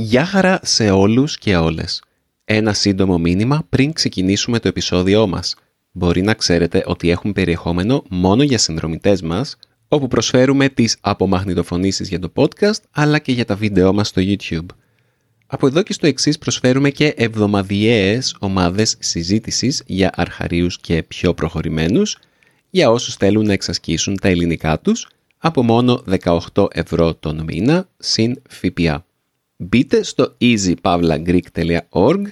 Γεια χαρά σε όλους και όλες. Ένα σύντομο μήνυμα πριν ξεκινήσουμε το επεισόδιό μας. Μπορεί να ξέρετε ότι έχουμε περιεχόμενο μόνο για συνδρομητές μας, όπου προσφέρουμε τις απομαγνητοφωνήσεις για το podcast, αλλά και για τα βίντεό μας στο YouTube. Από εδώ και στο εξής προσφέρουμε και εβδομαδιαίες ομάδες συζήτησης για αρχαρίους και πιο προχωρημένους, για όσους θέλουν να εξασκήσουν τα ελληνικά τους, από μόνο 18 ευρώ τον μήνα, συν ΦΠΑ. Μπείτε στο easypavlagreek.org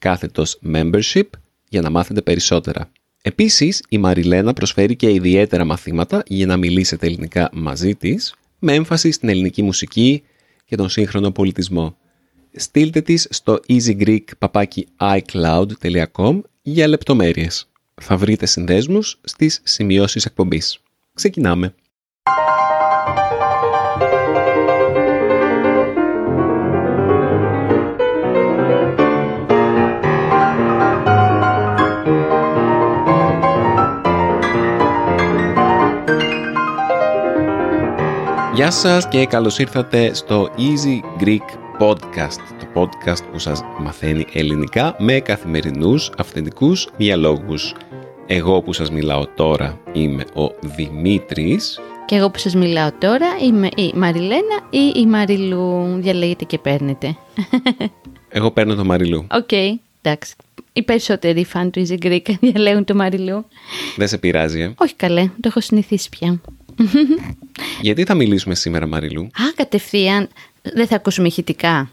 κάθετος membership για να μάθετε περισσότερα. Επίσης, η Μαριλένα προσφέρει και ιδιαίτερα μαθήματα για να μιλήσετε ελληνικά μαζί της, με έμφαση στην ελληνική μουσική και τον σύγχρονο πολιτισμό. Στείλτε της στο easygreek.icloud.com για λεπτομέρειες. Θα βρείτε συνδέσμους στις σημειώσεις εκπομπής. Ξεκινάμε! Γεια σας και καλώς ήρθατε στο Easy Greek Podcast, το podcast που σας μαθαίνει ελληνικά με καθημερινούς αυθεντικούς διαλόγους. Εγώ που σας μιλάω τώρα είμαι ο Δημήτρης. Και εγώ που σας μιλάω τώρα είμαι η Μαριλένα ή η Μαριλού. Διαλέγετε και παίρνετε. Εγώ παίρνω το Μαριλού. OK, okay, εντάξει. Οι περισσότεροι φαν του Easy Greek διαλέγουν το Μαριλού. Δεν σε πειράζει, ε; Όχι καλέ, το έχω συνηθίσει πια. Για τι θα μιλήσουμε σήμερα, Μαριλού; Α, κατευθείαν. Δεν θα ακούσουμε ηχητικά.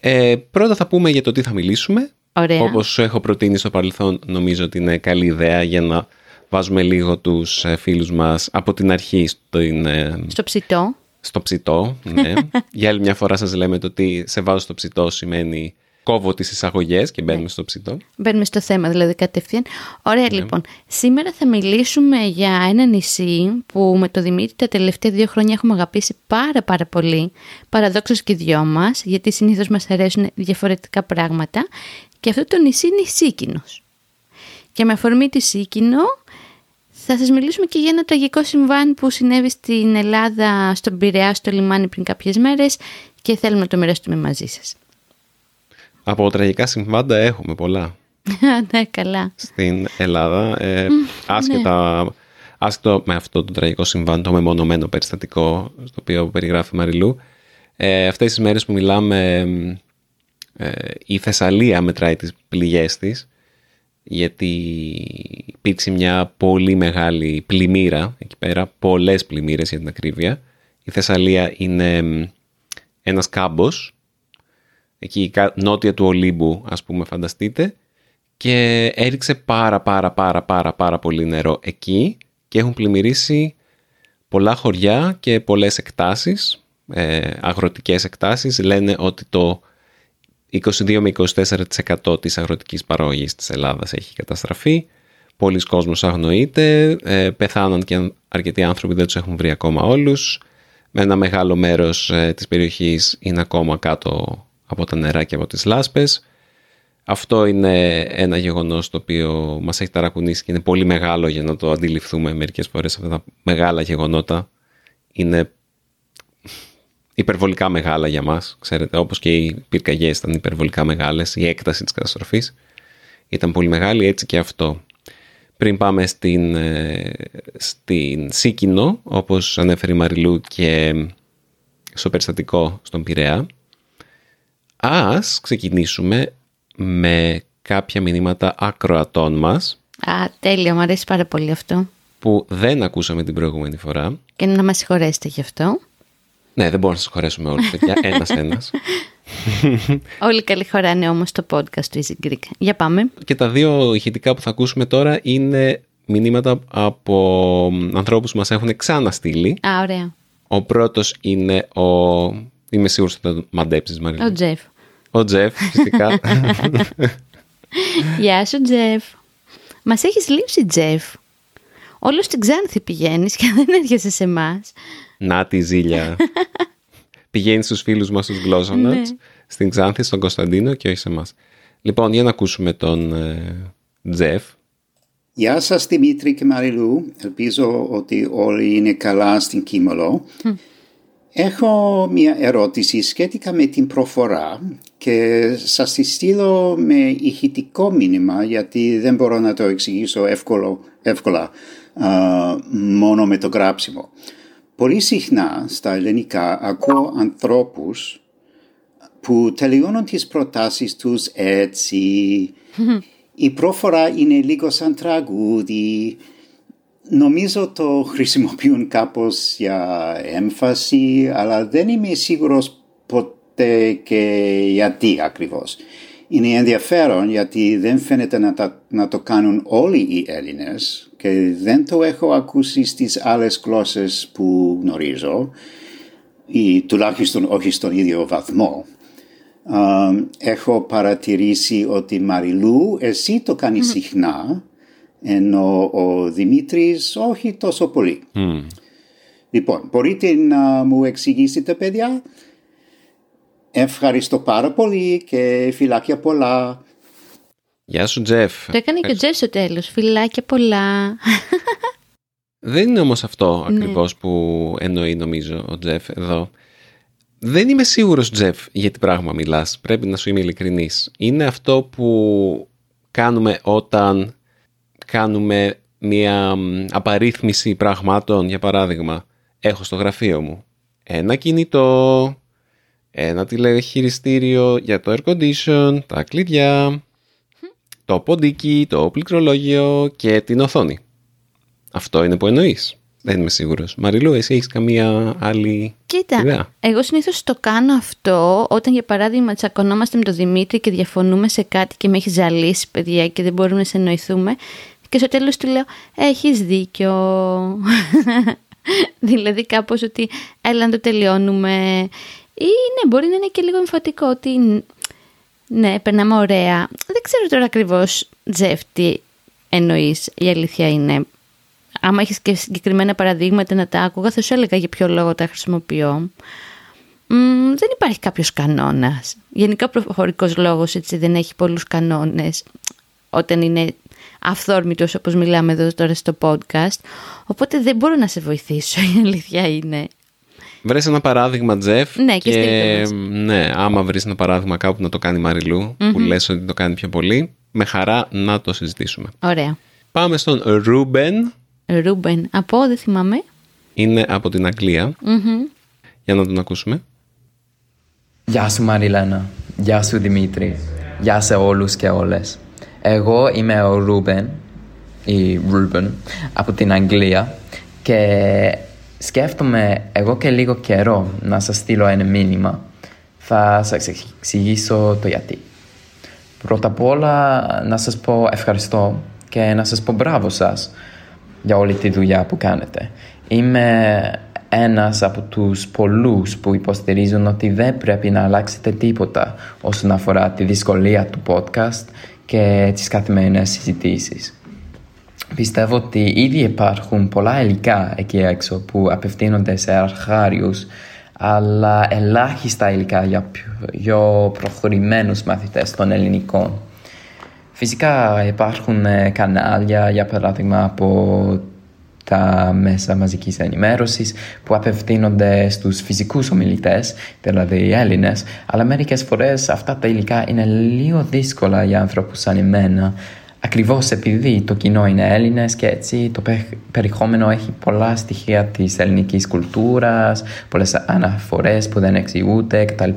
Ε, πρώτα θα πούμε για το τι θα μιλήσουμε. Ωραία. Όπως έχω προτείνει στο παρελθόν, νομίζω ότι είναι καλή ιδέα για να βάζουμε λίγο τους ε, φίλους μας από την αρχή στο, είναι, Στο ψητό. στο ψητό. Ναι. για άλλη μια φορά σας λέμε το ότι σε βάζω στο ψητό σημαίνει κόβω τις εισαγωγές και μπαίνουμε στο ψητό. Μπαίνουμε στο θέμα δηλαδή κατευθείαν. Ωραία λοιπόν. Σήμερα θα μιλήσουμε για ένα νησί που με το Δημήτρη τα τελευταία δύο χρόνια έχουμε αγαπήσει πάρα πάρα πολύ. Παραδόξως και δυο μας, γιατί συνήθως μας αρέσουν διαφορετικά πράγματα. Και αυτό το νησί είναι η Σίκινος. Και με αφορμή τη Σίκινο θα σας μιλήσουμε και για ένα τραγικό συμβάν που συνέβη στην Ελλάδα, στον Πειραιά, στο λιμάνι πριν κάποιες μέρες και θέλουμε να το μοιραστούμε μαζί σας. Από τραγικά συμβάντα έχουμε πολλά ναι, καλά. στην Ελλάδα. Ε, άσχετα, άσχετο με αυτό το τραγικό συμβάν, το μεμονωμένο περιστατικό στο οποίο περιγράφει η Μαριλού. Ε, αυτές τις μέρες που μιλάμε ε, η Θεσσαλία μετράει τις πληγές της γιατί υπήρξε μια πολύ μεγάλη πλημμύρα εκεί πέρα, πολλές πλημμύρες για την ακρίβεια. Η Θεσσαλία είναι ένας κάμπος εκεί νότια του Ολύμπου ας πούμε φανταστείτε και έριξε πάρα πάρα πάρα πάρα πάρα πολύ νερό εκεί και έχουν πλημμυρίσει πολλά χωριά και πολλές εκτάσεις, ε, αγροτικές εκτάσεις. Λένε ότι το 22 με 24% της αγροτικής παραγωγής της Ελλάδας έχει καταστραφεί. Πολλοί κόσμος αγνοείται, ε, πεθάναν και αρκετοί άνθρωποι δεν τους έχουν βρει ακόμα όλους. Με ένα μεγάλο μέρος ε, της περιοχής είναι ακόμα κάτω από τα νερά και από τις λάσπες. Αυτό είναι ένα γεγονός το οποίο μας έχει ταρακουνήσει και είναι πολύ μεγάλο για να το αντιληφθούμε μερικές φορές αυτά τα μεγάλα γεγονότα. Είναι υπερβολικά μεγάλα για μας, ξέρετε, όπως και οι πυρκαγιές ήταν υπερβολικά μεγάλες, η έκταση της καταστροφής ήταν πολύ μεγάλη, έτσι και αυτό. Πριν πάμε στην, ε, στην Σίκινο, όπως ανέφερε η Μαριλού και στο περιστατικό στον Πειραιά, Ας ξεκινήσουμε με κάποια μηνύματα ακροατών μας. Α, τέλεια, μου αρέσει πάρα πολύ αυτό. Που δεν ακούσαμε την προηγούμενη φορά. Και να μας συγχωρέσετε γι' αυτό. Ναι, δεν μπορούμε να σας συγχωρέσουμε όλους, παιδιά. Ένας-ένας. Όλοι καλή χωράνε όμως το podcast του Easy Greek. Για πάμε. Και τα δύο ηχητικά που θα ακούσουμε τώρα είναι μηνύματα από ανθρώπους που μας έχουν ξαναστείλει. Α, ωραία. Ο πρώτος είναι ο... Είμαι σίγουρος ότι θα το μαντέψεις, Μαρίλα. Ο Τζεφ. Ο Τζεφ, φυσικά. Γεια σου, Τζεφ. Μας έχεις λείψει, Τζεφ. Όλος στην Ξάνθη πηγαίνεις και δεν έρχεσαι σε εμάς. Να τη ζήλια. Πηγαίνει στους φίλους μας τους Γλώσσονατς, στην Ξάνθη, στον Κωνσταντίνο και όχι σε εμάς. Λοιπόν, για να ακούσουμε τον ε, Τζεφ. Γεια σας Δημήτρη και Μαριλού. Ελπίζω ότι όλοι είναι καλά στην Κίμολο. Έχω μια ερώτηση σχετικά με την προφορά και σας τη στείλω με ηχητικό μήνυμα γιατί δεν μπορώ να το εξηγήσω εύκολο, εύκολα μόνο με το γράψιμο. Πολύ συχνά στα ελληνικά ακούω ανθρώπους που τελειώνουν τις προτάσεις τους έτσι. Η προφορά είναι λίγο σαν τραγούδι Νομίζω το χρησιμοποιούν κάπως για έμφαση, αλλά δεν είμαι σίγουρος ποτέ και γιατί ακριβώς. Είναι ενδιαφέρον γιατί δεν φαίνεται να, να το κάνουν όλοι οι Έλληνες και δεν το έχω ακούσει στις άλλες γλώσσες που γνωρίζω ή τουλάχιστον όχι στον ίδιο βαθμό. έχω παρατηρήσει ότι Μαριλού εσύ το κάνεις συχνά ενώ ο Δημήτρης όχι τόσο πολύ. Λοιπόν, μπορείτε να μου εξηγήσετε παιδιά; Ευχαριστώ πάρα πολύ και φυλάκια πολλά. Γεια σου Τζεφ. Το έκανε και ο Τζεφ στο τέλος. Φυλάκια πολλά. Δεν είναι όμως αυτό ναι. ακριβώς που εννοεί νομίζω ο Τζεφ εδώ. Δεν είμαι σίγουρος Τζεφ για τι πράγμα μιλάς. Πρέπει να σου είμαι ειλικρινής. Είναι αυτό που κάνουμε όταν κάνουμε μια απαρίθμηση πραγμάτων, για παράδειγμα, έχω στο γραφείο μου ένα κινητό, ένα τηλεχειριστήριο για το air condition, τα κλειδιά, το ποντίκι, το πληκτρολόγιο και την οθόνη. Αυτό είναι που εννοείς. Δεν είμαι σίγουρος. Μαριλού, εσύ έχεις καμία άλλη Κοίτα, ιδέα; εγώ συνήθως το κάνω αυτό όταν για παράδειγμα τσακωνόμαστε με τον Δημήτρη και διαφωνούμε σε κάτι και με έχει ζαλίσει παιδιά και δεν μπορούμε να σε εννοηθούμε και στο τέλος του λέω έχεις δίκιο. δηλαδή κάπως ότι έλα να το τελειώνουμε. Ή ναι, μπορεί να είναι και λίγο εμφατικό ότι ναι, περνάμε ωραία. Δεν ξέρω τώρα ακριβώς, Τζεφ, τι εννοείς. Η αλήθεια είναι. Άμα έχεις και συγκεκριμένα παραδείγματα να τα άκουγα, θα σου έλεγα για ποιο λόγο τα χρησιμοποιώ. δεν υπάρχει κάποιος κανόνας. Γενικά ο προφορικός λόγος έτσι δεν έχει πολλούς κανόνες όταν είναι αυθόρμητος όπως μιλάμε εδώ τώρα στο podcast. Οπότε δεν μπορώ να σε βοηθήσω, η αλήθεια είναι. Βρες ένα παράδειγμα, Τζεφ. Ναι, και, και ναι, άμα βρεις ένα παράδειγμα κάπου να το κάνει Μαριλού, που λες ότι το κάνει πιο πολύ, με χαρά να το συζητήσουμε. Ωραία. Πάμε στον Ρούμπεν. Ρούμπεν, από, δεν θυμάμαι. Είναι από την Αγγλία. Για να τον ακούσουμε. Γεια σου Μαριλένα. Γεια σου Δημήτρη. Γεια σε όλους και όλες. Εγώ είμαι ο Ρούμπεν ή Ρούμπεν από την Αγγλία και σκέφτομαι εδώ και λίγο καιρό να σας στείλω ένα μήνυμα. Θα σας εξηγήσω το γιατί. Πρώτα απ' όλα να σας πω ευχαριστώ και να σας πω μπράβο σας για όλη τη δουλειά που κάνετε. Είμαι ένας από τους πολλούς που υποστηρίζουν ότι δεν πρέπει να αλλάξετε τίποτα όσον αφορά τη δυσκολία του podcast και τις καθημερινές συζητήσεις. Πιστεύω ότι ήδη υπάρχουν πολλά υλικά εκεί έξω που απευθύνονται σε αρχάριους αλλά ελάχιστα υλικά για πιο προχωρημένους μαθητές των ελληνικών. Φυσικά υπάρχουν ε, κανάλια, για παράδειγμα από τα μέσα μαζικής ενημέρωσης που απευθύνονται στους φυσικούς ομιλητές, δηλαδή οι Έλληνες, αλλά μερικές φορές αυτά τα υλικά είναι λίγο δύσκολα για άνθρωπους σαν εμένα, ακριβώς επειδή το κοινό είναι Έλληνες και έτσι το περιεχόμενο έχει πολλά στοιχεία της ελληνικής κουλτούρας, πολλές αναφορές που δεν εξηγούνται κτλ.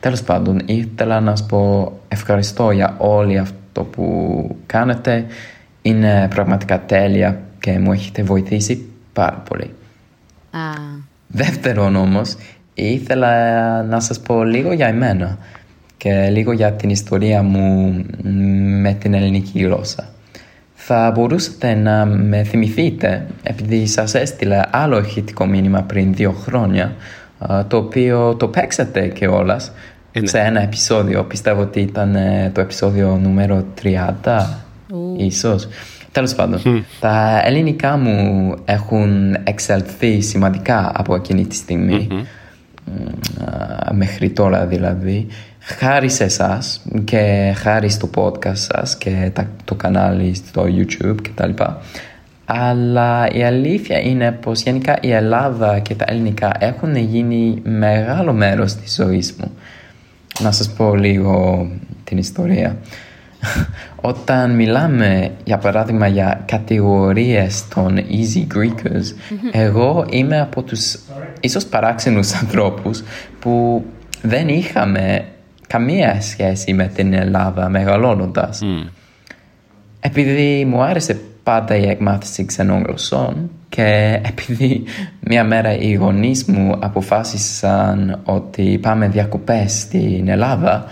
Τέλος πάντων, ήθελα να σας πω ευχαριστώ για όλο αυτό που κάνετε. Είναι πραγματικά τέλεια και μου έχετε βοηθήσει πάρα πολύ. Α. Δεύτερον όμως, ήθελα να σας πω λίγο για εμένα και λίγο για την ιστορία μου με την ελληνική γλώσσα. Θα μπορούσατε να με θυμηθείτε επειδή σας έστειλα άλλο ηχητικό μήνυμα πριν δύο χρόνια το οποίο το παίξατε και όλας σε ένα επεισόδιο. Πιστεύω ότι ήταν ε, το επεισόδιο νούμερο 30 ίσως. Τέλος πάντων, τα ελληνικά μου έχουν εξελθεί σημαντικά από εκείνη τη στιγμη μέχρι τώρα δηλαδή, χάρη σε εσάς και χάρη στο podcast σας και το κανάλι στο YouTube κτλ. Αλλά η αλήθεια είναι πως γενικά η Ελλάδα και τα ελληνικά έχουν γίνει μεγάλο μέρος της ζωής μου. Να σας πω λίγο την ιστορία. Όταν μιλάμε για παράδειγμα για κατηγορίες των easy Greekers εγώ είμαι από τους ίσως παράξενους ανθρώπους που δεν είχαμε καμία σχέση με την Ελλάδα μεγαλώνοντας. Επειδή μου άρεσε πάντα η εκμάθηση ξενών γλωσσών και επειδή μια μέρα οι γονείς μου αποφάσισαν ότι πάμε διακοπές στην Ελλάδα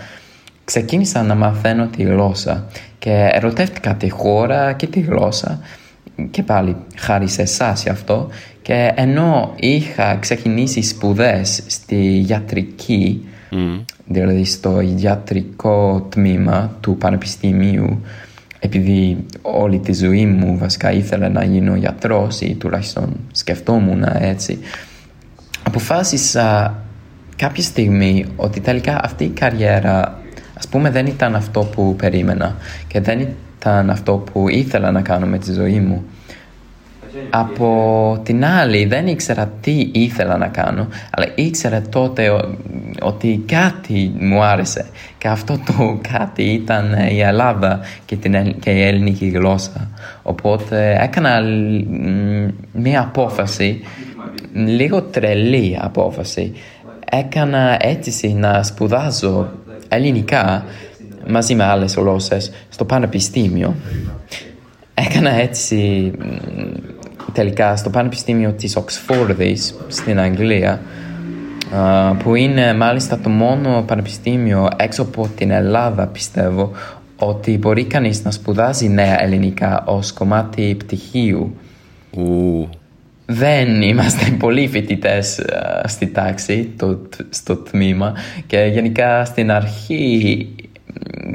ξεκίνησα να μαθαίνω τη γλώσσα και ερωτεύτηκα τη χώρα και τη γλώσσα και πάλι χάρη σε εσάς γι' αυτό. Και ενώ είχα ξεκινήσει σπουδές στη γιατρική δηλαδή στο γιατρικό τμήμα του πανεπιστημίου επειδή όλη τη ζωή μου βασικά ήθελα να γίνω γιατρός ή τουλάχιστον σκεφτόμουν έτσι αποφάσισα κάποια στιγμή ότι τελικά αυτή η καριέρα ας πούμε δεν ήταν αυτό που περίμενα και δεν ήταν αυτό που ήθελα να κάνω με τη ζωή μου. Από την άλλη δεν ήξερα τι ήθελα να κάνω αλλά ήξερα τότε ότι κάτι μου άρεσε και αυτό το κάτι ήταν η Ελλάδα και, την, και η ελληνική γλώσσα. Οπότε έκανα μια απόφαση λίγο τρελή απόφαση. Έκανα αίτηση να σπουδάζω ελληνικά μαζί με άλλες γλώσσες στο πανεπιστήμιο έκανα αίτηση τελικά στο Πανεπιστήμιο της Οξφόρδης στην Αγγλία που είναι μάλιστα το μόνο πανεπιστήμιο έξω από την Ελλάδα πιστεύω ότι μπορεί κανείς να σπουδάζει νέα ελληνικά ως κομμάτι πτυχίου. Δεν είμαστε πολλοί φοιτητές στη τάξη, το, στο τμήμα και γενικά στην αρχή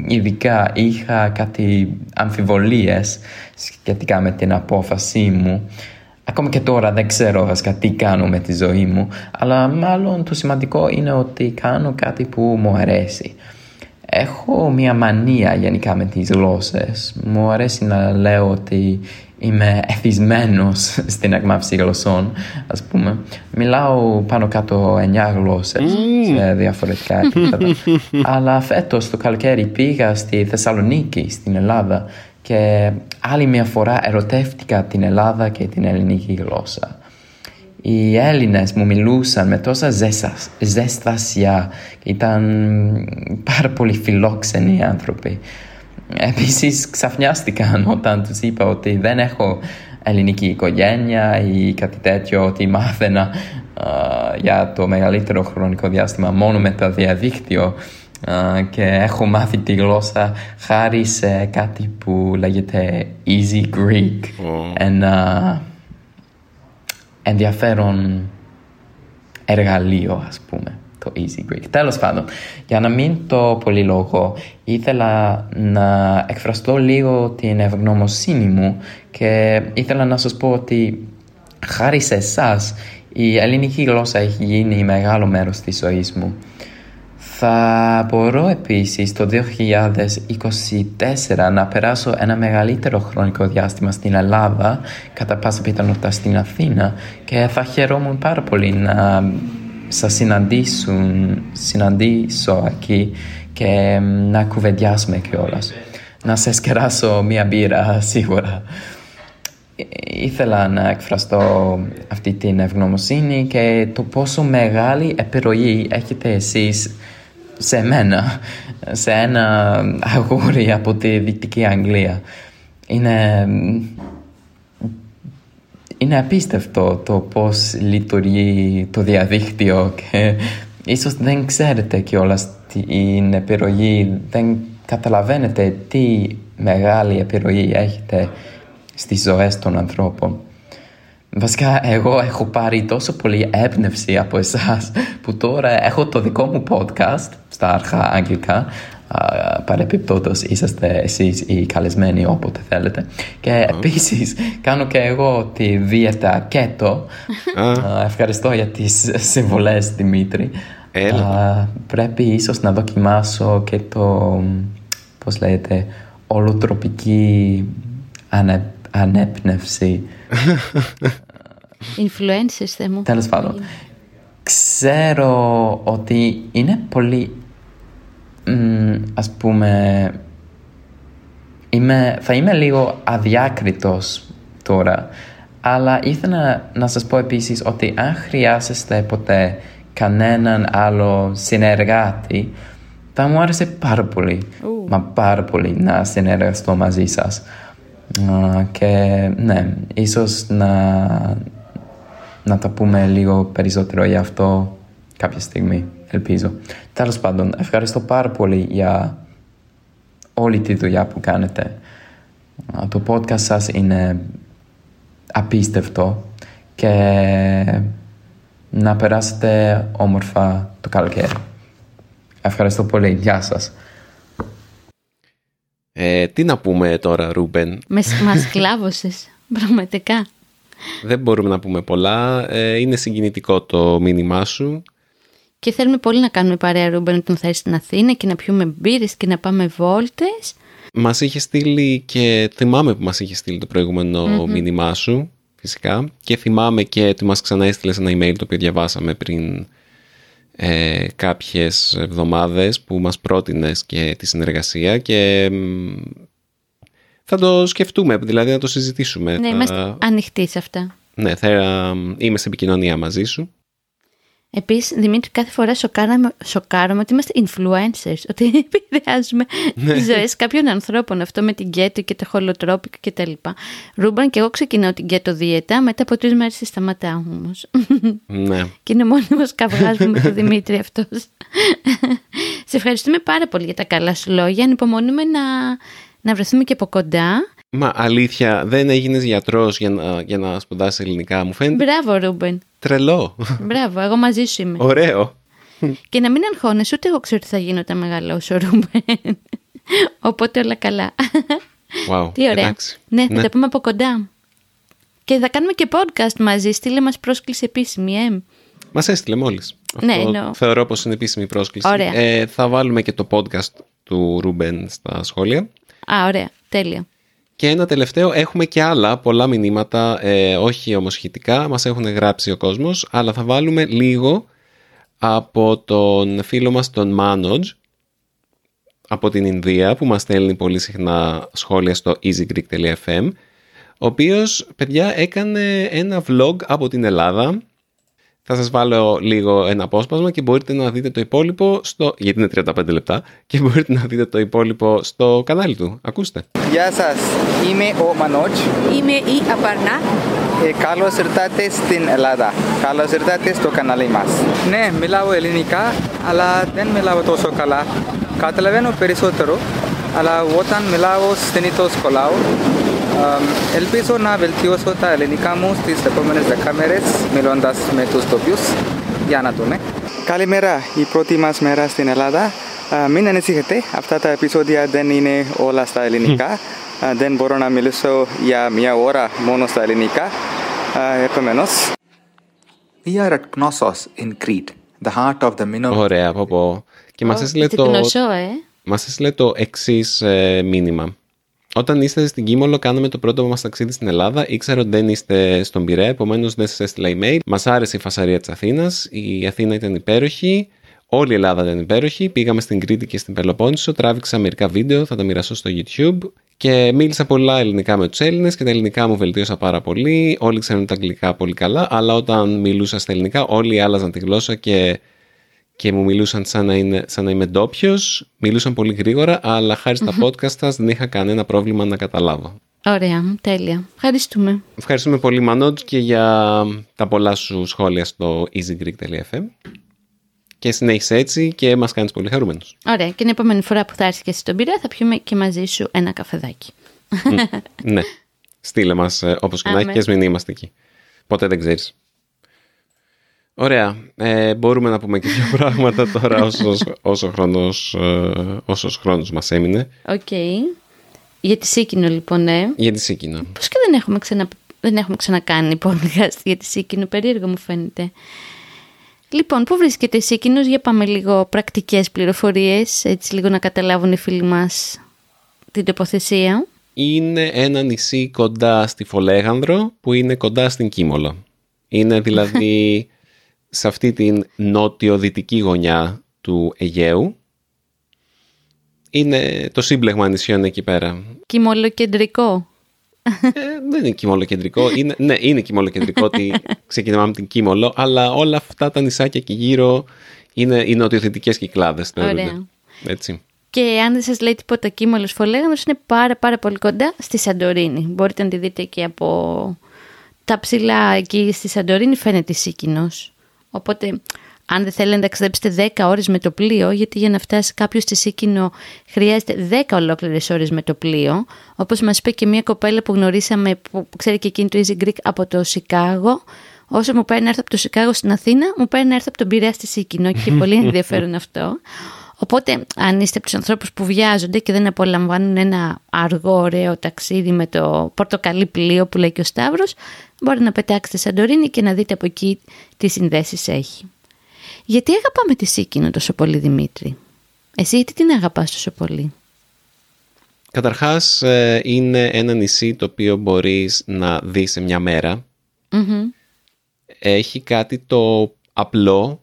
ειδικά είχα κάτι αμφιβολίες σχετικά με την απόφασή μου. Ακόμα και τώρα δεν ξέρω βασικά τι κάνω με τη ζωή μου, αλλά μάλλον το σημαντικό είναι ότι κάνω κάτι που μου αρέσει. Έχω μια μανία γενικά με τις γλώσσες. Μου αρέσει να λέω ότι είμαι εθισμένος στην εκμάθηση γλωσσών, ας πούμε. Μιλάω πάνω κάτω εννιά γλώσσες σε διαφορετικά επίπεδα. Αλλά φέτος το καλοκαίρι πήγα στη Θεσσαλονίκη, στην Ελλάδα και άλλη μια φορά ερωτεύτηκα την Ελλάδα και την ελληνική γλώσσα. Οι Έλληνες μου μιλούσαν με τόσα ζεστασιά και ήταν πάρα πολύ φιλόξενοι άνθρωποι. Επίσης ξαφνιάστηκαν όταν τους είπα ότι δεν έχω ελληνική οικογένεια ή κάτι τέτοιο, ότι μάθαινα για το μεγαλύτερο χρονικό διάστημα μόνο με το διαδίκτυο και έχω μάθει τη γλώσσα χάρη σε κάτι που λέγεται Easy Greek. Ένα ενδιαφέρον εργαλείο ας πούμε το Easy Greek. Τέλος πάντων, για να μην το πολυλογώ, ήθελα να εκφραστώ λίγο την ευγνωμοσύνη μου και ήθελα να σας πω ότι χάρη σε εσάς η ελληνική γλώσσα έχει γίνει μεγάλο μέρος της ζωής μου. Θα μπορώ επίσης το 2024 να περάσω ένα μεγαλύτερο χρονικό διάστημα στην Ελλάδα, κατά πάσα πιθανότητα στην Αθήνα και θα χαιρόμουν πάρα πολύ να σας συναντήσουν, συναντήσω εκεί και να κουβεντιάσουμε κιόλας. Να σας κεράσω μία μπύρα σίγουρα. Ήθελα να εκφραστώ αυτή την ευγνωμοσύνη και το πόσο μεγάλη επιρροή έχετε εσείς σε μένα, σε ένα αγόρι από τη Δυτική Αγγλία. Είναι, είναι απίστευτο το πώς λειτουργεί το διαδίκτυο και ίσως δεν ξέρετε κιόλας την επιρροή, δεν καταλαβαίνετε τι μεγάλη επιρροή έχετε στις ζωές των ανθρώπων. Βασικά εγώ έχω πάρει τόσο πολύ έμπνευση από εσάς που τώρα έχω το δικό μου podcast στα αρχά αγγλικά παρεπιπτόντως είσαστε εσείς οι καλεσμένοι όποτε θέλετε και επίσης κάνω και εγώ τη δίαιτα κέτο ευχαριστώ για τις συμβολές Δημήτρη πρέπει ίσως να δοκιμάσω και το πώς λέγεται ολοτροπική ανε, ανέπνευση. Influencers, θε μου. Τέλος πάντων. Ξέρω ότι είναι πολύ, μ, ας πούμε, είμαι, θα είμαι λίγο αδιάκριτος τώρα, αλλά ήθελα να σας πω επίσης ότι αν χρειάζεστε ποτέ κανέναν άλλο συνεργάτη, θα μου άρεσε πάρα πολύ, Ου. μα πάρα πολύ να συνεργαστώ μαζί σας. Α, και ναι, ίσως να, να τα πούμε λίγο περισσότερο για αυτό κάποια στιγμή, ελπίζω. Τέλος πάντων, ευχαριστώ πάρα πολύ για όλη τη δουλειά που κάνετε. Α, Το podcast σας είναι απίστευτο και να περάσετε όμορφα το καλοκαίρι. Ευχαριστώ πολύ. Γεια σας. Ε, τι να πούμε τώρα, Ρούμπεν; Μες, μας κλάβωσες, πραγματικά. Δεν μπορούμε να πούμε πολλά. Ε, είναι συγκινητικό το μήνυμά σου. Και θέλουμε πολύ να κάνουμε παρέα Ρούμπεν όταν θα έρθει στην Αθήνα και να πιούμε μπύρες και να πάμε βόλτες. Μας είχε στείλει και θυμάμαι που μας είχε στείλει το προηγούμενο μήνυμά σου, φυσικά. Και θυμάμαι και ότι μας ξανά έστειλες ένα email το οποίο διαβάσαμε πριν ε, κάποιες εβδομάδες που μας πρότεινες και τη συνεργασία και μ, θα το σκεφτούμε, δηλαδή να το συζητήσουμε. Ναι, θα, είμαστε ανοιχτοί σε αυτά. ναι, θα είμαι σε επικοινωνία μαζί σου. Επίσης, Δημήτρη, κάθε φορά σοκάραμε, σοκάραμε ότι είμαστε influencers, ότι επηρεάζουμε Ναι. τις ζωές κάποιων ανθρώπων. Αυτό με την γκέτο και τα χολοτρόπικα κτλ. Ρούμπαν και εγώ ξεκινάω την γκέτο δίαιτα, μετά από τρεις μέρες σταματάω όμως. Ναι. και είναι μόνιμος καυγάς μου με τον Δημήτρη αυτός. Σε ευχαριστούμε πάρα πολύ για τα καλά σου λόγια. Ανυπομονούμε να, να βρεθούμε και από κοντά. Μα αλήθεια, δεν έγινες γιατρός για να, για να σπουδάσεις ελληνικά, μου φαίνεται Μπράβο, Ρούμπεν. τρελό. Μπράβο, εγώ μαζί σου είμαι. Ωραίο. Και να μην αγχώνεσαι, ούτε εγώ ξέρω τι θα γίνω όταν μεγαλώσω, Ρούμπεν. Οπότε όλα καλά. Wow, Τι ωραία. εντάξει. Ναι, θα τα πούμε από κοντά. Και θα κάνουμε και podcast μαζί. Στείλε μας πρόσκληση επίσημη, ε. Μας έστειλε μόλις. Ναι, Αυτό εννοώ. θεωρώ πως είναι επίσημη πρόσκληση. Ωραία. Ε, θα βάλουμε και το podcast του Ρούμπεν στα σχόλια. Α, ωραία. Τέλεια. Και ένα τελευταίο, έχουμε και άλλα πολλά μηνύματα, ε, όχι όμως σχετικά, μας έχουν γράψει ο κόσμος, αλλά θα βάλουμε λίγο από τον φίλο μας τον Manoj, από την Ινδία, που μας στέλνει πολύ συχνά σχόλια στο easygreek.fm, ο οποίος, παιδιά, έκανε ένα vlog από την Ελλάδα. Θα σας βάλω λίγο ένα απόσπασμα και μπορείτε να δείτε το υπόλοιπο στο... γιατί είναι 35 λεπτά και μπορείτε να δείτε το υπόλοιπο στο κανάλι του. Ακούστε. Γεια σας, είμαι ο Μανότζ. Είμαι η Απαρνά. Ε, καλώς ήρθατε στην Ελλάδα. Καλώς ήρθατε στο κανάλι μας. Ναι, μιλάω ελληνικά, αλλά δεν μιλάω τόσο καλά. Καταλαβαίνω περισσότερο, αλλά όταν μιλάω συνήθως κολλάω. Αμ, ελπίζω να βελτιώσω τα ελληνικά μου στις επόμενες δέκα μέρες, μιλώντας με τους τοπιούς. Για να δούμε. Καλημέρα, η πρώτη μας μέρα στην Ελλάδα. Α, μην ανησυχείτε, αυτά τα επεισόδια δεν είναι όλα στα ελληνικά. Α, δεν μπορώ να μιλήσω για μια ώρα μόνο στα ελληνικά. Α, Επομένως, We are at Knossos in Crete, the heart of the Minoan Ωραία, από πω. Και μας έστειλε Τι το, γνωσό, ε. μας έστειλε το εξής μήνυμα. Όταν είστε στην Κίμολο, κάναμε το πρώτο μας ταξίδι στην Ελλάδα. Ήξερα ότι δεν είστε στον Πειραιά, επομένως δεν σας έστειλα email. Μας άρεσε η φασαρία της Αθήνας. Η Αθήνα ήταν υπέροχη. Όλη η Ελλάδα ήταν υπέροχη. Πήγαμε στην Κρήτη και στην Πελοπόννησο. Τράβηξα μερικά βίντεο, θα τα μοιραστώ στο YouTube. Και μίλησα πολλά ελληνικά με τους Έλληνες και τα ελληνικά μου βελτίωσα πάρα πολύ. Όλοι ξέρουν τα αγγλικά πολύ καλά, αλλά όταν μιλούσα στα ελληνικά, όλοι άλλαζαν τη γλώσσα και και μου μιλούσαν σαν να, είναι, σαν να είμαι ντόπιος. Μιλούσαν πολύ γρήγορα, αλλά χάρη στα podcast σας δεν είχα κανένα πρόβλημα να καταλάβω. Ωραία, τέλεια. Ευχαριστούμε. Ευχαριστούμε πολύ Μανότ και για τα πολλά σου σχόλια στο easygreek.fm και συνέχισε έτσι και μας κάνεις πολύ χαρούμενους. Ωραία, και την επόμενη φορά που θα έρθεις και εσύ στον Πειραιά θα πιούμε και μαζί σου ένα καφεδάκι. ναι, στείλε μας ε, όπως και να έχει Αμέ. και ας μην είμαστε εκεί. Ποτέ δεν ξέρεις. Ωραία. Ε, μπορούμε να πούμε και δύο πράγματα τώρα όσος, όσο, χρόνος, ε, όσος χρόνος μας έμεινε. Οκ. Για τη Σίκινο λοιπόν, ναι. Για τη Σίκινα. Πώς και δεν έχουμε, ξανα... δεν έχουμε ξανακάνει podcast για τη Σίκινο, περίεργο μου φαίνεται. Λοιπόν, πού βρίσκεται η Σίκινος, για πάμε λίγο πρακτικές πληροφορίες, έτσι λίγο να καταλάβουν οι φίλοι μας την τοποθεσία. είναι ένα νησί κοντά στη Φολέγανδρο που είναι κοντά στην Κίμολο. Είναι δηλαδή σε αυτή την νότιο-δυτική γωνιά του Αιγαίου. Είναι το σύμπλεγμα νησιών εκεί πέρα. Κιμολοκεντρικό. Ε, δεν είναι κοιμολοκεντρικό. Είναι, ναι, είναι κοιμολοκεντρικό ότι ξεκινάμε με την Κίμολο, αλλά όλα αυτά τα νησάκια εκεί γύρω είναι οι νοτιοδυτικές κυκλάδες. Ωραία. Έτσι. Και αν δεν σας λέει τίποτα Κίμολος Φολέγανδρος είναι πάρα πάρα πολύ κοντά στη Σαντορίνη. Μπορείτε να τη δείτε εκεί από τα ψηλά εκεί στη Σαντορίνη φαίνεται Σίκινος. Οπότε αν δεν θέλετε να ταξιδέψετε 10 ώρες με το πλοίο, γιατί για να φτάσει κάποιος στη Σίκινο χρειάζεται 10 ολόκληρες ώρες με το πλοίο. Όπως μας είπε και μια κοπέλα που γνωρίσαμε, που ξέρει και εκείνη το Easy Greek από το Σικάγο, όσο μου παίρνει να έρθω από το Σικάγο στην Αθήνα, μου παίρνει να έρθω από τον Πειραιά στη Σίκινο και πολύ ενδιαφέρον αυτό. Οπότε, αν είστε από τους ανθρώπους που βιάζονται και δεν απολαμβάνουν ένα αργό, ωραίο ταξίδι με το πορτοκαλί πλοίο που λέει και ο Σταύρος, μπορεί να πετάξετε Σαντορίνη και να δείτε από εκεί τι συνδέσεις έχει. Γιατί αγαπάμε τη Σίκινο τόσο πολύ, Δημήτρη; Εσύ γιατί την αγαπάς τόσο πολύ; Καταρχάς ε, είναι ένα νησί το οποίο μπορείς να δεις σε μια μερα Έχει κάτι το απλό,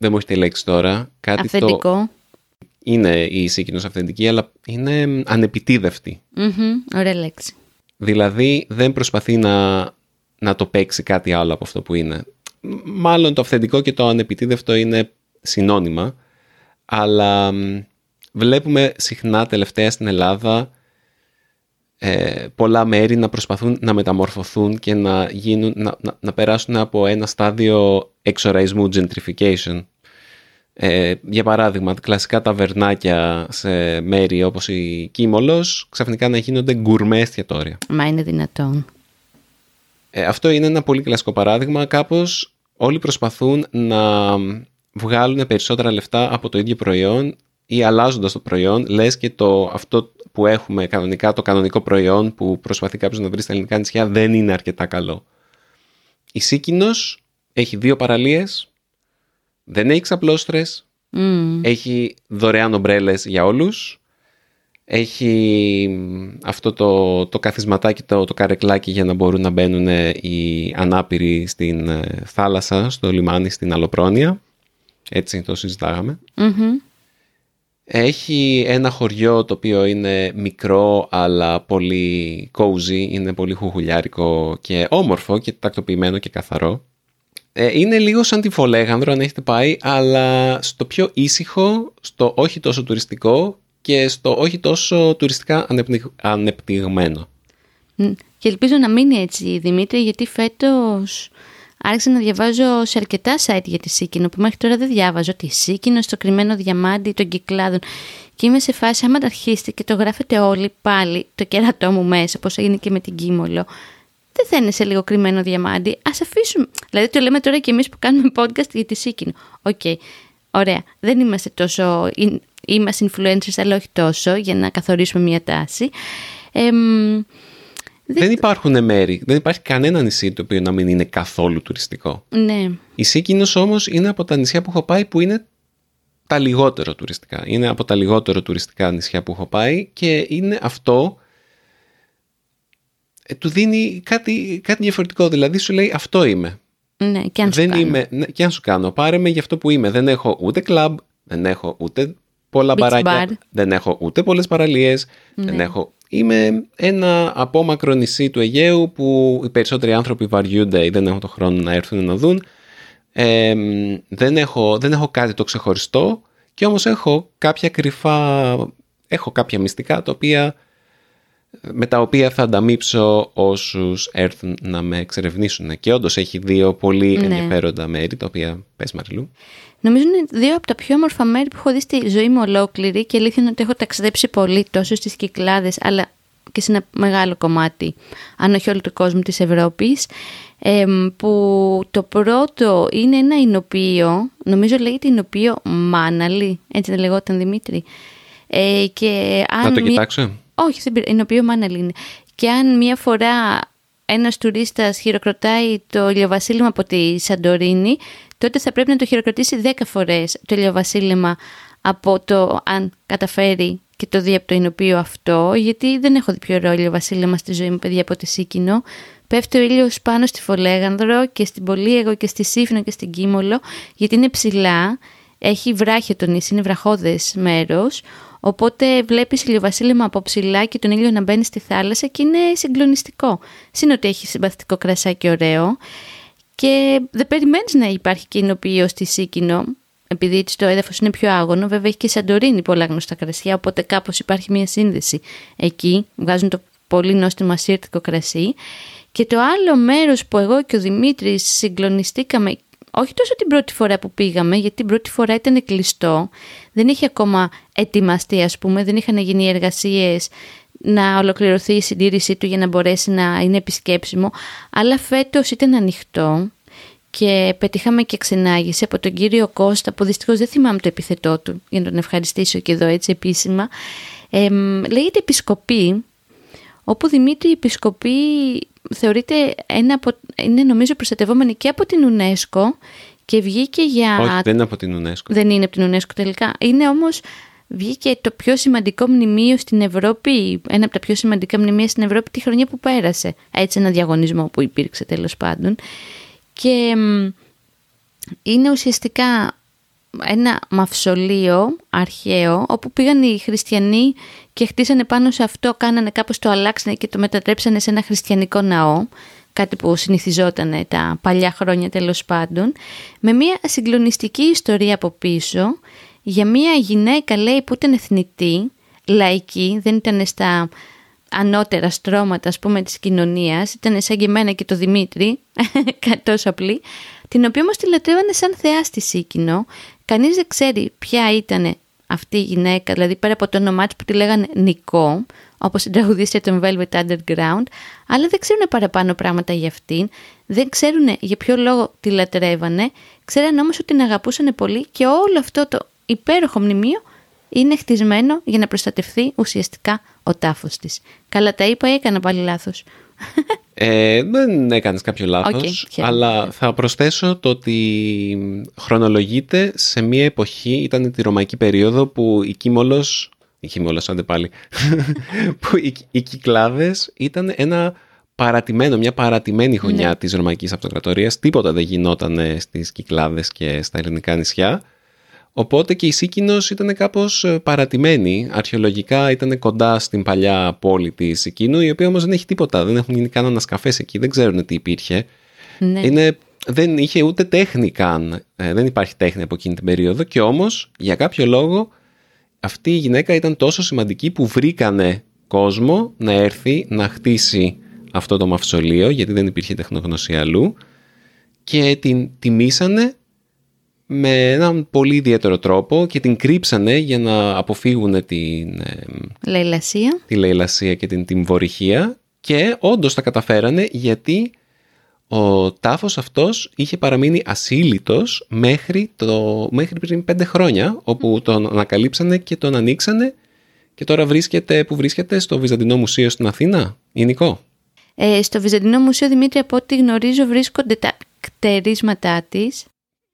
δεν μου έχει τη λέξη τώρα. Κάτι Αυθεντικό. Το... Είναι η Σίκινος αυθεντική, αλλά είναι ανεπιτίδευτη. Ωραία λέξη. Δηλαδή δεν προσπαθεί να, να το παίξει κάτι άλλο από αυτό που είναι μάλλον το αυθεντικό και το ανεπιτίδευτο είναι συνώνυμα, αλλά βλέπουμε συχνά τελευταία στην Ελλάδα ε, πολλά μέρη να προσπαθούν να μεταμορφωθούν και να, γίνουν, να, να, περάσουν από ένα στάδιο εξοραϊσμού, gentrification. Ε, για παράδειγμα, κλασικά ταβερνάκια σε μέρη όπως η Κίμολος ξαφνικά να γίνονται γκουρμέ εστιατόρια. Μα είναι δυνατόν. Ε, αυτό είναι ένα πολύ κλασικό παράδειγμα. Κάπως όλοι προσπαθούν να βγάλουν περισσότερα λεφτά από το ίδιο προϊόν ή αλλάζοντας το προϊόν, λες και το, αυτό που έχουμε κανονικά, το κανονικό προϊόν που προσπαθεί κάποιος να βρει στα ελληνικά νησιά δεν είναι αρκετά καλό. Η Σίκινος έχει δύο παραλίες, δεν έχει ξαπλώστρες, έχει δωρεάν ομπρέλες για όλους έχει αυτό το, το καθισματάκι, το, το καρεκλάκι για να μπορούν να μπαίνουν οι ανάπηροι στην ε, θάλασσα, στο λιμάνι, στην Αλοπρόνια. Έτσι το συζηταγαμε Έχει ένα χωριό το οποίο είναι μικρό αλλά πολύ cozy, είναι πολύ χουχουλιάρικο και όμορφο και τακτοποιημένο και καθαρό. Ε, είναι λίγο σαν τη Φολέγανδρο αν έχετε πάει, αλλά στο πιο ήσυχο, στο όχι τόσο τουριστικό και στο όχι τόσο τουριστικά ανεπτυγμένο. Και ελπίζω να μείνει έτσι, Δημήτρη, γιατί φέτος άρχισα να διαβάζω σε αρκετά site για τη Σίκινο, που μέχρι τώρα δεν διάβαζω. Τη Σίκινο, το κρυμμένο διαμάντι των Κυκλάδων. Και είμαι σε φάση, άμα τα αρχίσετε και το γράφετε όλοι πάλι, το κέρατό μου μέσα, όπως έγινε και με την Κίμολο, δεν θα είναι σε λίγο κρυμμένο διαμάντι. Α αφήσουμε. Δηλαδή, το λέμε τώρα και εμείς που κάνουμε podcast για τη Σίκινο. OK. Okay. Ωραία. Δεν είμαστε τόσο είμαστε influencers αλλά όχι τόσο για να καθορίσουμε μια τάση. Δεν... υπάρχουν μέρη, δεν υπάρχει κανένα νησί το οποίο να μην είναι καθόλου τουριστικό. Ναι. Η Σίκινος όμως είναι από τα νησιά που έχω πάει που είναι τα λιγότερο τουριστικά. Είναι από τα λιγότερο τουριστικά νησιά που έχω πάει και είναι αυτό ε, του δίνει κάτι, κάτι διαφορετικό. Δηλαδή σου λέει αυτό είμαι. Ναι, και αν σου δεν κάνω. Είμαι, ναι, και αν σου κάνω. Πάρε με για αυτό που είμαι. Δεν έχω ούτε κλαμπ, δεν έχω ούτε πολλά μπαράκια. Δεν έχω ούτε πολλές παραλίες. Ναι. Δεν έχω... Είμαι ένα απόμακρο νησί του Αιγαίου που οι περισσότεροι άνθρωποι βαριούνται ή δεν έχουν το χρόνο να έρθουν να δουν. Ε, δεν, έχω, δεν έχω κάτι το ξεχωριστό και όμως έχω κάποια κρυφά, έχω κάποια μυστικά τα οποία, με τα οποία θα ανταμείψω όσους έρθουν να με εξερευνήσουν. Και όντως έχει δύο πολύ Ναι. ενδιαφέροντα μέρη, τα οποία πες Μαριλού. Νομίζω είναι δύο από τα πιο όμορφα μέρη που έχω δει στη ζωή μου ολόκληρη και αλήθεια είναι ότι έχω ταξιδέψει πολύ τόσο στις Κυκλάδες αλλά και σε ένα μεγάλο κομμάτι, αν όχι όλο του κόσμου της Ευρώπης, εμ, που το πρώτο είναι ένα εινοποιείο, νομίζω λέγεται εινοποιείο Μάναλι, έτσι δεν λεγόταν Δημήτρη. Ε, και αν Να το μία- κοιτάξω. Όχι, δεν πειράζει. Είναι οποίο Μάναλ είναι. Και αν μία φορά ένας τουρίστας χειροκροτάει το ηλιοβασίλεμα από τη Σαντορίνη, τότε θα πρέπει να το χειροκροτήσει 10 φορές το ηλιοβασίλεμα από το αν καταφέρει και το δει από το εινοποιείο αυτό, γιατί δεν έχω δει πιο ωραίο ήλιο βασίλεμα στη ζωή μου, παιδιά, από τη Σίκινο. Πέφτει ο ήλιος πάνω στη Φολέγανδρο και στην Πολύεγο και στη Σύφνο και στην Κίμολο, γιατί είναι ψηλά, έχει βράχια το νησί, είναι βραχώδες μέρος. Οπότε βλέπεις ηλιοβασίλεμα από ψηλά και τον ήλιο να μπαίνει στη θάλασσα και είναι συγκλονιστικό. Συν ότι έχει συμπαθητικό κρασάκι ωραίο. Και δεν περιμένεις να υπάρχει κοινοποιείο στη Σίκινο, επειδή το έδαφος είναι πιο άγωνο. Βέβαια έχει και Σαντορίνη πολλά γνωστά κρασιά, οπότε κάπως υπάρχει μια σύνδεση εκεί. Βγάζουν το πολύ νόστιμο ασύρτικο κρασί. Και το άλλο μέρος που εγώ και ο Δημήτρης συγκλονιστήκαμε όχι τόσο την πρώτη φορά που πήγαμε, γιατί την πρώτη φορά ήταν κλειστό, δεν είχε ακόμα ετοιμαστεί ας πούμε, δεν είχαν γίνει εργασίες να ολοκληρωθεί η συντήρησή του για να μπορέσει να είναι επισκέψιμο, αλλά φέτος ήταν ανοιχτό και πετύχαμε και ξενάγηση από τον κύριο Κώστα που δυστυχώς δεν θυμάμαι το επιθετό του για να τον ευχαριστήσω και εδώ έτσι επίσημα. Ε, λέγεται Επισκοπή, όπου Δημήτρη η Επισκοπή θεωρείται ένα από, είναι νομίζω προστατευόμενη και από την UNESCO και βγήκε για... Όχι, δεν είναι από την UNESCO. Δεν είναι από την UNESCO τελικά. Είναι όμως βγήκε το πιο σημαντικό μνημείο στην Ευρώπη, ένα από τα πιο σημαντικά μνημεία στην Ευρώπη τη χρονιά που πέρασε. Έτσι ένα διαγωνισμό που υπήρξε τέλος πάντων. Και είναι ουσιαστικά ένα μαυσολείο αρχαίο όπου πήγαν οι χριστιανοί και χτίσανε πάνω σε αυτό, κάνανε κάπως το αλλάξανε και το μετατρέψανε σε ένα χριστιανικό ναό κάτι που συνηθιζόταν τα παλιά χρόνια τέλος πάντων, με μια συγκλονιστική ιστορία από πίσω για μια γυναίκα λέει που ήταν εθνητή, λαϊκή, δεν ήταν στα ανώτερα στρώματα ας πούμε της κοινωνίας, ήταν σαν και εμένα και το Δημήτρη, τόσο απλή, την οποία όμως τη λατρεύανε σαν θεά στη Σίκινο. Κανείς δεν ξέρει ποια ήταν αυτή η γυναίκα, δηλαδή πέρα από το όνομά της που τη λέγανε Νικό, όπως την τραγουδίστρια των Velvet Underground, αλλά δεν ξέρουν παραπάνω πράγματα για αυτήν, δεν ξέρουν για ποιο λόγο τη λατρεύανε, ξέραν όμως ότι την αγαπούσαν πολύ και όλο αυτό το υπέροχο μνημείο είναι χτισμένο για να προστατευθεί ουσιαστικά ο τάφος της. Καλά τα είπα ή έκανα πάλι λάθος; Ε, δεν έκανες κάποιο λάθος, αλλά θα προσθέσω το ότι χρονολογείται σε μια εποχή, ήταν τη ρωμαϊκή περίοδο που η Κίμολος, η Κίμολος άντε πάλι, που οι, οι Κυκλάδες ήταν ένα παρατημένο, μια παρατημένη χρονιά ναι. της Ρωμαϊκής Αυτοκρατορίας. Τίποτα δεν γινόταν στις Κυκλάδες και στα ελληνικά νησιά. Οπότε και η Σίκινος ήταν κάπως ε, παρατημένη. Αρχαιολογικά ήταν κοντά στην παλιά πόλη της Σίκινου, η οποία όμως δεν έχει τίποτα. Δεν έχουν γίνει κανένα καφέ εκεί, δεν ξέρουν τι υπήρχε. Ναι. Είναι, δεν είχε ούτε τέχνη καν. Ε, δεν υπάρχει τέχνη από εκείνη την περίοδο. Και όμως, για κάποιο λόγο, αυτή η γυναίκα ήταν τόσο σημαντική που βρήκανε κόσμο να έρθει να χτίσει αυτό το μαυσολείο, γιατί δεν υπήρχε τεχνογνωσία αλλού. Και την τιμήσανε με έναν πολύ ιδιαίτερο τρόπο και την κρύψανε για να αποφύγουν την λαιλασία, τη λαιλασία και την τιμβορυχία και όντως τα καταφέρανε γιατί ο τάφος αυτός είχε παραμείνει ασύλλητος μέχρι, το, μέχρι πριν πέντε χρόνια όπου τον ανακαλύψανε και τον ανοίξανε. Και τώρα βρίσκεται, που βρίσκεται στο Βυζαντινό Μουσείο στην Αθήνα, Ινικό. Ε, στο Βυζαντινό Μουσείο Δημήτρη από ό,τι γνωρίζω βρίσκονται τα κτερίσματά της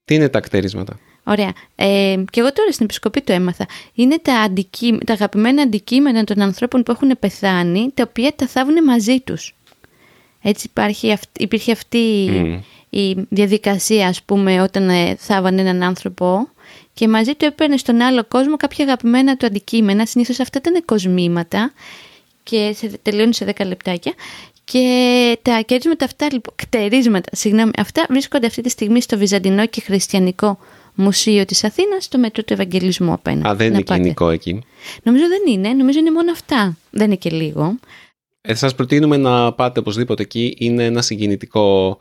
τι είναι τα κτερίσματα. Ωραία. Ε, και εγώ τώρα στην επισκοπή το έμαθα. Είναι τα, αντικεί, τα αγαπημένα αντικείμενα των ανθρώπων που έχουν πεθάνει, τα οποία τα θάβουν μαζί τους. Έτσι υπάρχει, υπήρχε αυτή η διαδικασία, ας πούμε, όταν ε, θάβανε έναν άνθρωπο και μαζί του έπαιρνε στον άλλο κόσμο κάποια αγαπημένα του αντικείμενα. Συνήθως αυτά ήταν κοσμήματα και σε, τελειώνει σε 10 λεπτάκια και τα κερδίσματα αυτά, λοιπόν, κτερίσματα, συγγνώμη, αυτά βρίσκονται αυτή τη στιγμή στο Βυζαντινό και Χριστιανικό Μουσείο της Αθήνας, στο μέτρο του Ευαγγελισμού απέναντι. Α, δεν είναι κοινικό εκεί. Νομίζω δεν είναι, νομίζω είναι μόνο αυτά. Δεν είναι και λίγο. Ε, σας προτείνουμε να πάτε οπωσδήποτε εκεί. Είναι ένα συγκινητικό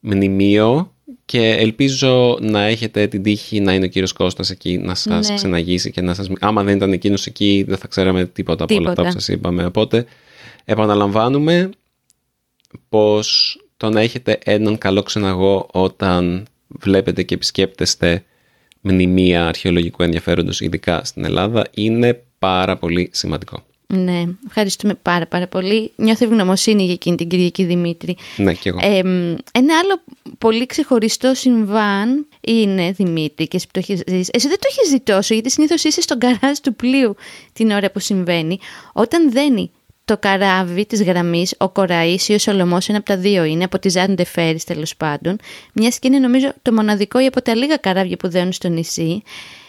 μνημείο και ελπίζω να έχετε την τύχη να είναι ο κύριος Κώστας εκεί να σας ναι. ξεναγήσει και να σας... Άμα δεν ήταν εκείνος εκεί δεν θα ξέραμε τίποτα, τίποτα. από όλα αυτά που σας είπαμε. Οπότε επαναλαμβάνουμε πως το να έχετε έναν καλό ξεναγό όταν βλέπετε και επισκέπτεστε μνημεία αρχαιολογικού ενδιαφέροντος ειδικά στην Ελλάδα είναι πάρα πολύ σημαντικό. Ναι, ευχαριστούμε πάρα πάρα πολύ. Νιώθω ευγνωμοσύνη για εκείνη την Κυριακή Δημήτρη. Ναι, και εγώ. Ε, ένα άλλο πολύ ξεχωριστό συμβάν είναι, Δημήτρη, και εσύ που το έχεις ζήσει. Εσύ δεν το έχεις δει τόσο, γιατί συνήθως είσαι στον καράζ του πλοίου την ώρα που συμβαίνει. Όταν δένει το καράβι της γραμμής, ο Κοραής ή ο Σολομός, ένα από τα δύο είναι, από τη Ζάντε Φέρις τέλος πάντων, μια και είναι νομίζω το μοναδικό ή από τα λίγα καράβια που δένουν στο νησί,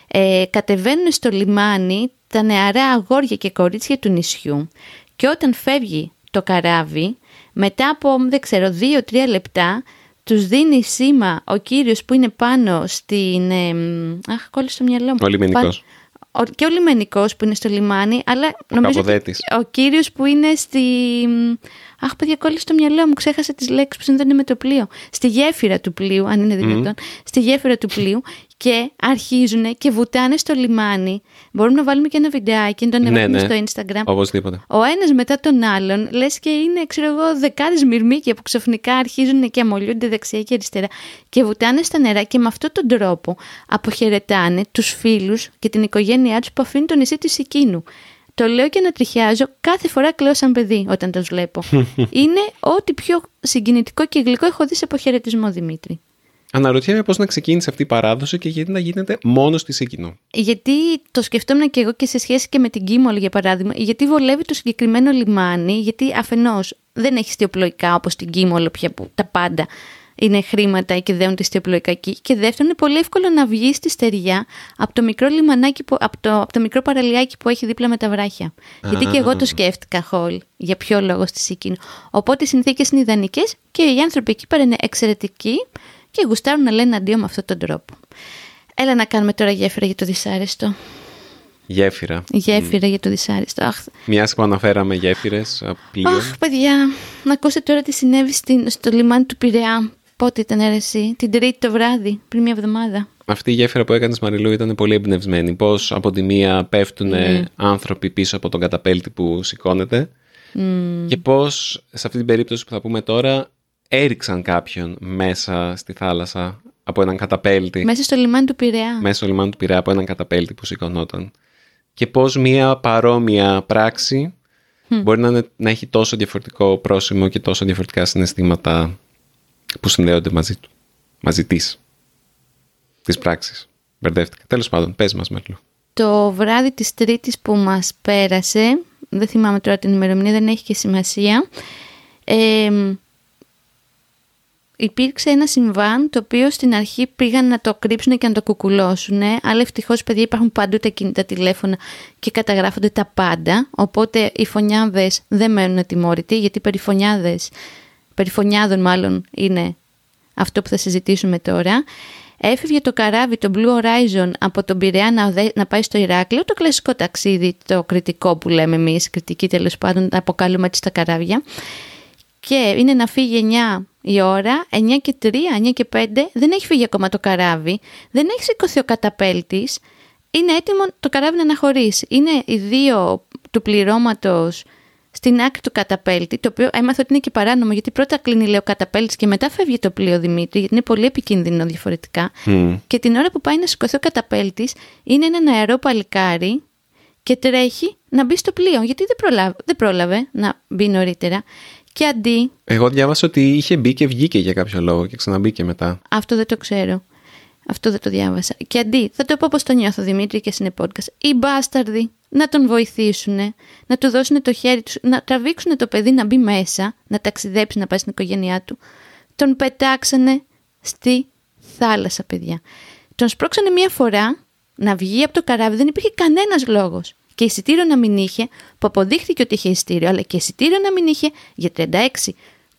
ε, κατεβαίνουν στο λιμάνι τα νεαρά αγόρια και κορίτσια του νησιού και όταν φεύγει το καράβι, μετά από, δεν ξέρω, δύο-τρία λεπτά, τους δίνει σήμα ο κύριος που είναι πάνω στην... Ε, αχ, κόλλησε στο μυαλό μου. Ο λιμενικός. Ο, και ο λιμενικός που είναι στο λιμάνι, αλλά νομίζω Καποδέτης. και ο κύριος που είναι στη... Αχ, παιδιά, κόλλησε στο μυαλό μου, ξέχασα τις λέξεις που συνδέονται με το πλοίο. Στη γέφυρα του πλοίου, αν είναι δυνατόν, στη γέφυρα του πλοίου και αρχίζουν και βουτάνε στο λιμάνι. Μπορούμε να βάλουμε και ένα βιντεάκι, να το Ναι, ανεβάσουμε ναι. στο Instagram. Οπωσδήποτε. Ο ένας μετά τον άλλον, λες και είναι, ξέρω εγώ, δεκάδες μυρμήκια που ξαφνικά αρχίζουν και αμολιούνται δεξιά και αριστερά και βουτάνε στα νερά και με αυτόν τον τρόπο αποχαιρετάνε τους φίλους και την οικογένειά τους που αφήνουν το νησί του Σικίνου. Το λέω και να τριχιάζω, κάθε φορά κλαίω σαν παιδί όταν το βλέπω. είναι ό,τι πιο συγκινητικό και γλυκό έχω δει σε αποχαιρετισμό, Δημήτρη. Αναρωτιέμαι πώς να ξεκίνησε αυτή η παράδοση και γιατί να γίνεται μόνος στη Σίκινο. Γιατί το σκεφτόμουν και εγώ και σε σχέση και με την Κίμολ για παράδειγμα, γιατί βολεύει το συγκεκριμένο λιμάνι, γιατί αφενός δεν έχει στιοπλοϊκά όπως την Κίμολ πια που τα πάντα είναι χρήματα και δέουν τη στιοπλοϊκά εκεί. Και δεύτερον, είναι πολύ εύκολο να βγεις στη στεριά από το μικρό λιμανάκι, που, από, το, από το μικρό παραλιάκι που έχει δίπλα με τα βράχια. Γιατί και εγώ το σκέφτηκα, Χολ, για ποιο λόγο στη Σίκινο. Οπότε οι συνθήκες είναι ιδανικές και οι άνθρωποι εκεί πέρα είναι εξαιρετικοί και γουστάρουν να λένε αντίο με αυτόν τον τρόπο. Έλα να κάνουμε τώρα γέφυρα για το δυσάρεστο. Γέφυρα. Γέφυρα για το δυσάρεστο. Αχ, Μια που αναφέραμε γέφυρες από πλοίο. αχ, παιδιά, να ακούσετε τώρα τι συνέβη στην, στο λιμάνι του Πειραιά. Πότε ήταν ρε, εσύ, την Τρίτη το βράδυ, πριν μια εβδομάδα. Αυτή η γέφυρα που έκανες Μαριλού ήταν πολύ εμπνευσμένη. Πώς από τη μία πέφτουν Ναι. άνθρωποι πίσω από τον καταπέλτη που σηκώνεται. Και πώς σε αυτή την περίπτωση που θα πούμε τώρα έριξαν κάποιον μέσα στη θάλασσα από έναν καταπέλτη. Μέσα στο λιμάνι του Πειραιά. μέσα στο λιμάνι του Πειραιά από έναν καταπέλτη που σηκωνόταν. Και πώς μία παρόμοια πράξη μπορεί να, είναι- να έχει τόσο διαφορετικό πρόσημο και τόσο διαφορετικά συναισθήματα που συνδέονται μαζί του. Μαζί της. Της πράξης. Μπερδεύτηκα. Τέλος πάντων, πες μας Μέρλου. Το βράδυ της Τρίτης που μας πέρασε, δεν θυμάμαι τώρα την ημερομηνία, δεν έχει και σημασία, ε, υπήρξε ένα συμβάν το οποίο στην αρχή πήγαν να το κρύψουν και να το κουκουλώσουν, αλλά ευτυχώς παιδιά υπάρχουν παντού τα κινητά τηλέφωνα και καταγράφονται τα πάντα, οπότε οι φωνιάδες δεν μένουν ατιμόρυτοι, γιατί περιφωνιάδες, περιφωνιάδων μάλλον είναι αυτό που θα συζητήσουμε τώρα. Έφευγε το καράβι, το Blue Horizon, από τον Πειραιά να, οδε- να πάει στο Ηράκλειο, το κλασικό ταξίδι, το κριτικό που λέμε εμείς, κριτική τέλος πάντων, τα αποκαλούμε έτσι στα καράβια. Και είναι να φύγει 9 η ώρα, 9 και 3, 9 και 5, δεν έχει φύγει ακόμα το καράβι, δεν έχει σηκωθεί ο καταπέλτης, είναι έτοιμο το καράβι να αναχωρήσει. Είναι οι δύο του πληρώματος στην άκρη του καταπέλτη, το οποίο έμαθα ότι είναι και παράνομο, γιατί πρώτα κλείνει λέει, ο καταπέλτης και μετά φεύγει το πλοίο Δημήτρη, γιατί είναι πολύ επικίνδυνο διαφορετικά. Και την ώρα που πάει να σηκωθεί ο καταπέλτης, είναι ένα νεαρό παλικάρι και τρέχει να μπει στο πλοίο, γιατί δεν προλάβε, δεν πρόλαβε να μπει νωρίτερα. Και αντί, Εγώ διάβασα ότι είχε μπει και βγήκε για κάποιο λόγο και ξαναμπήκε μετά. αυτό δεν το ξέρω. Αυτό δεν το διάβασα. Και αντί, θα το πω πώ το νιώθω Δημήτρη και είναι podcast. Οι μπάσταρδοι να τον βοηθήσουν, να του δώσουν το χέρι τους, να τραβήξουν το παιδί να μπει μέσα, να ταξιδέψει, να πάει στην οικογένειά του. Τον πετάξανε στη θάλασσα, παιδιά. Τον σπρώξανε μία φορά να βγει από το καράβι, δεν υπήρχε κανένας λόγος. Και εισιτήριο να μην είχε, που αποδείχθηκε ότι είχε εισιτήριο, αλλά και εισιτήριο να μην είχε για 36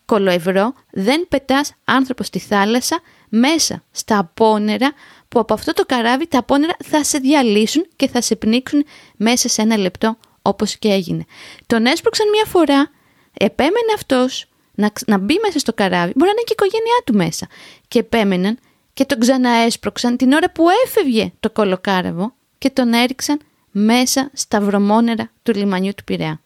κολοευρώ, δεν πετάς άνθρωπο στη θάλασσα μέσα στα απόνερα που από αυτό το καράβι τα απόνερα θα σε διαλύσουν και θα σε πνίξουν μέσα σε ένα λεπτό όπως και έγινε. Τον έσπρωξαν μια φορά, επέμενε αυτός να, ξ- να μπει μέσα στο καράβι, μπορεί να είναι και η οικογένειά του μέσα και επέμεναν και τον ξαναέσπρωξαν την ώρα που έφευγε το κολοκάραβο και τον έριξαν μέσα στα βρωμόνερα του λιμανιού του Πειραιά.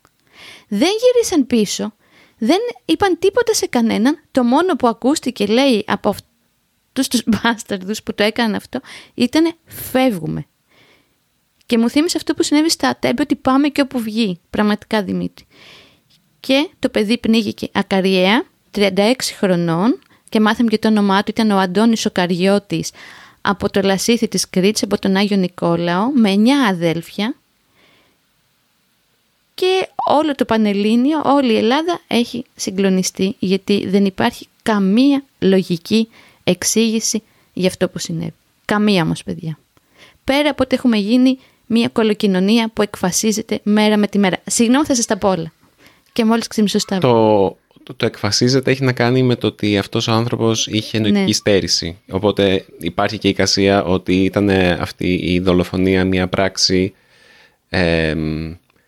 Δεν γύρισαν πίσω, δεν είπαν τίποτα σε κανέναν. Το μόνο που ακούστηκε, λέει, από αυτούς τους μπάσταρδους που το έκαναν αυτό, ήταν φεύγουμε. Και μου θύμισε αυτό που συνέβη στα Ατέμπη ότι πάμε και όπου βγει. Πραγματικά Δημήτρη. Και το παιδί πνίγηκε ακαριέα, 36 χρονών και μάθαμε και το όνομά του ήταν ο Αντώνης ο Καριώτης από το Λασίθι της Κρήτης, από τον Άγιο Νικόλαο, με 9 αδέλφια και όλο το Πανελλήνιο, όλη η Ελλάδα έχει συγκλονιστεί γιατί δεν υπάρχει καμία λογική εξήγηση για αυτό που συνέβη. Καμία όμως παιδιά. Πέρα από ότι έχουμε γίνει μια κολοκοινωνία που εκφασίζεται μέρα με τη μέρα. Συγγνώμη θα σας τα πω όλα. Και μόλις ξύμισε το, το, το εκφασίζεται έχει να κάνει με το ότι αυτός ο άνθρωπος είχε νοητική ναι. στέρηση. Οπότε υπάρχει και η εικασία ότι ήταν αυτή η δολοφονία μια πράξη... Ε,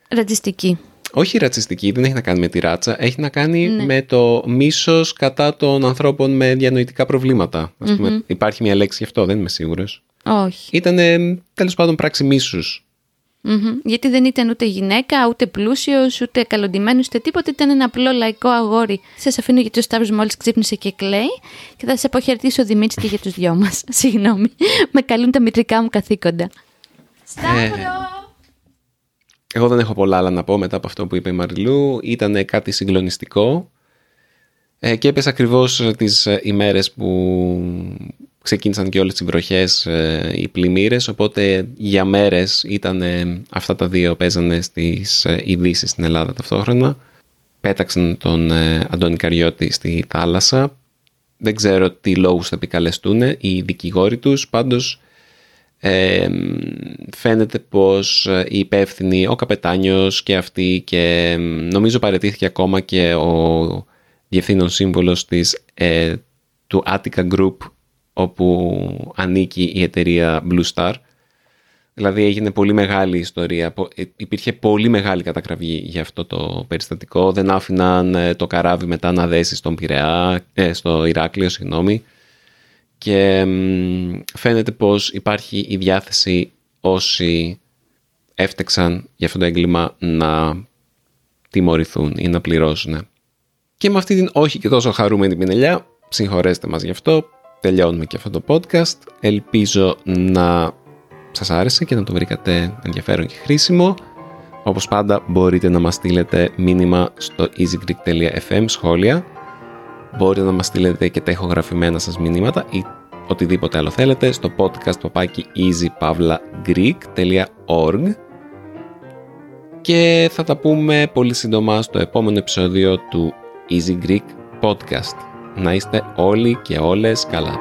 ρατσιστική. Όχι ρατσιστική, δεν έχει να κάνει με τη ράτσα. Έχει να κάνει ναι. με το μίσος κατά των ανθρώπων με διανοητικά προβλήματα. Ας πουμε υπάρχει μια λέξη γι' αυτό, δεν είμαι σίγουρος. Όχι. Ήταν τέλος πάντων πράξη μίσους. Γιατί δεν ήταν ούτε γυναίκα, ούτε πλούσιος, ούτε καλοντημένος, ούτε τίποτα. Ήταν ένα απλό λαϊκό αγόρι. Σας αφήνω γιατί ο Σταύρος μόλις ξύπνησε και κλαίει και θα σα αποχαιρετήσω Δημήτρη και για τους δυο μας. Συγγνώμη. Με καλούν τα μητρικά μου καθήκοντα. Σταύρο! Εγώ δεν έχω πολλά άλλα να πω μετά από αυτό που είπε η Μαριλού. Ήταν κάτι συγκλονιστικό. Ε, και έπεσε ακριβώς τις ε, ημέρες που ξεκίνησαν και όλες τις βροχές, ε, οι πλημμύρες, οπότε για μέρες ήταν αυτά τα δύο παίζανε στις ειδήσεις στην Ελλάδα ταυτόχρονα. Πέταξαν τον Αντώνη Καριώτη στη θάλασσα. Δεν ξέρω τι λόγους θα επικαλεστούν οι δικηγόροι τους, πάντως ε, φαίνεται πως ε, οι υπεύθυνοι, ο καπετάνιος και αυτοί και νομίζω παρετήθηκε ακόμα και ο διευθύνων σύμβολος της, ε, του Attica Group όπου ανήκει η εταιρεία Blue Star. Δηλαδή έγινε πολύ μεγάλη ιστορία, ε, υπήρχε πολύ μεγάλη κατακραυγή για αυτό το περιστατικό. Δεν άφηναν το καράβι μετά να δέσει στον Πειραιά, στο Ηράκλειο, συγγνώμη και φαίνεται πως υπάρχει η διάθεση όσοι έφτεξαν για αυτό το έγκλημα να τιμωρηθούν ή να πληρώσουν. Και με αυτή την όχι και τόσο χαρούμενη πινελιά, συγχωρέστε μας γι' αυτό, τελειώνουμε και αυτό το podcast. Ελπίζω να σας άρεσε και να το βρήκατε ενδιαφέρον και χρήσιμο. Όπως πάντα μπορείτε να μας στείλετε μήνυμα στο easygreek.fm σχόλια Μπορείτε να μας στείλετε και τα ηχογραφημένα σας μηνύματα ή οτιδήποτε άλλο θέλετε στο podcast παπάκι easypavlagreek.org και θα τα πούμε πολύ σύντομα στο επόμενο επεισόδιο του Easy Greek Podcast. Να είστε όλοι και όλες καλά.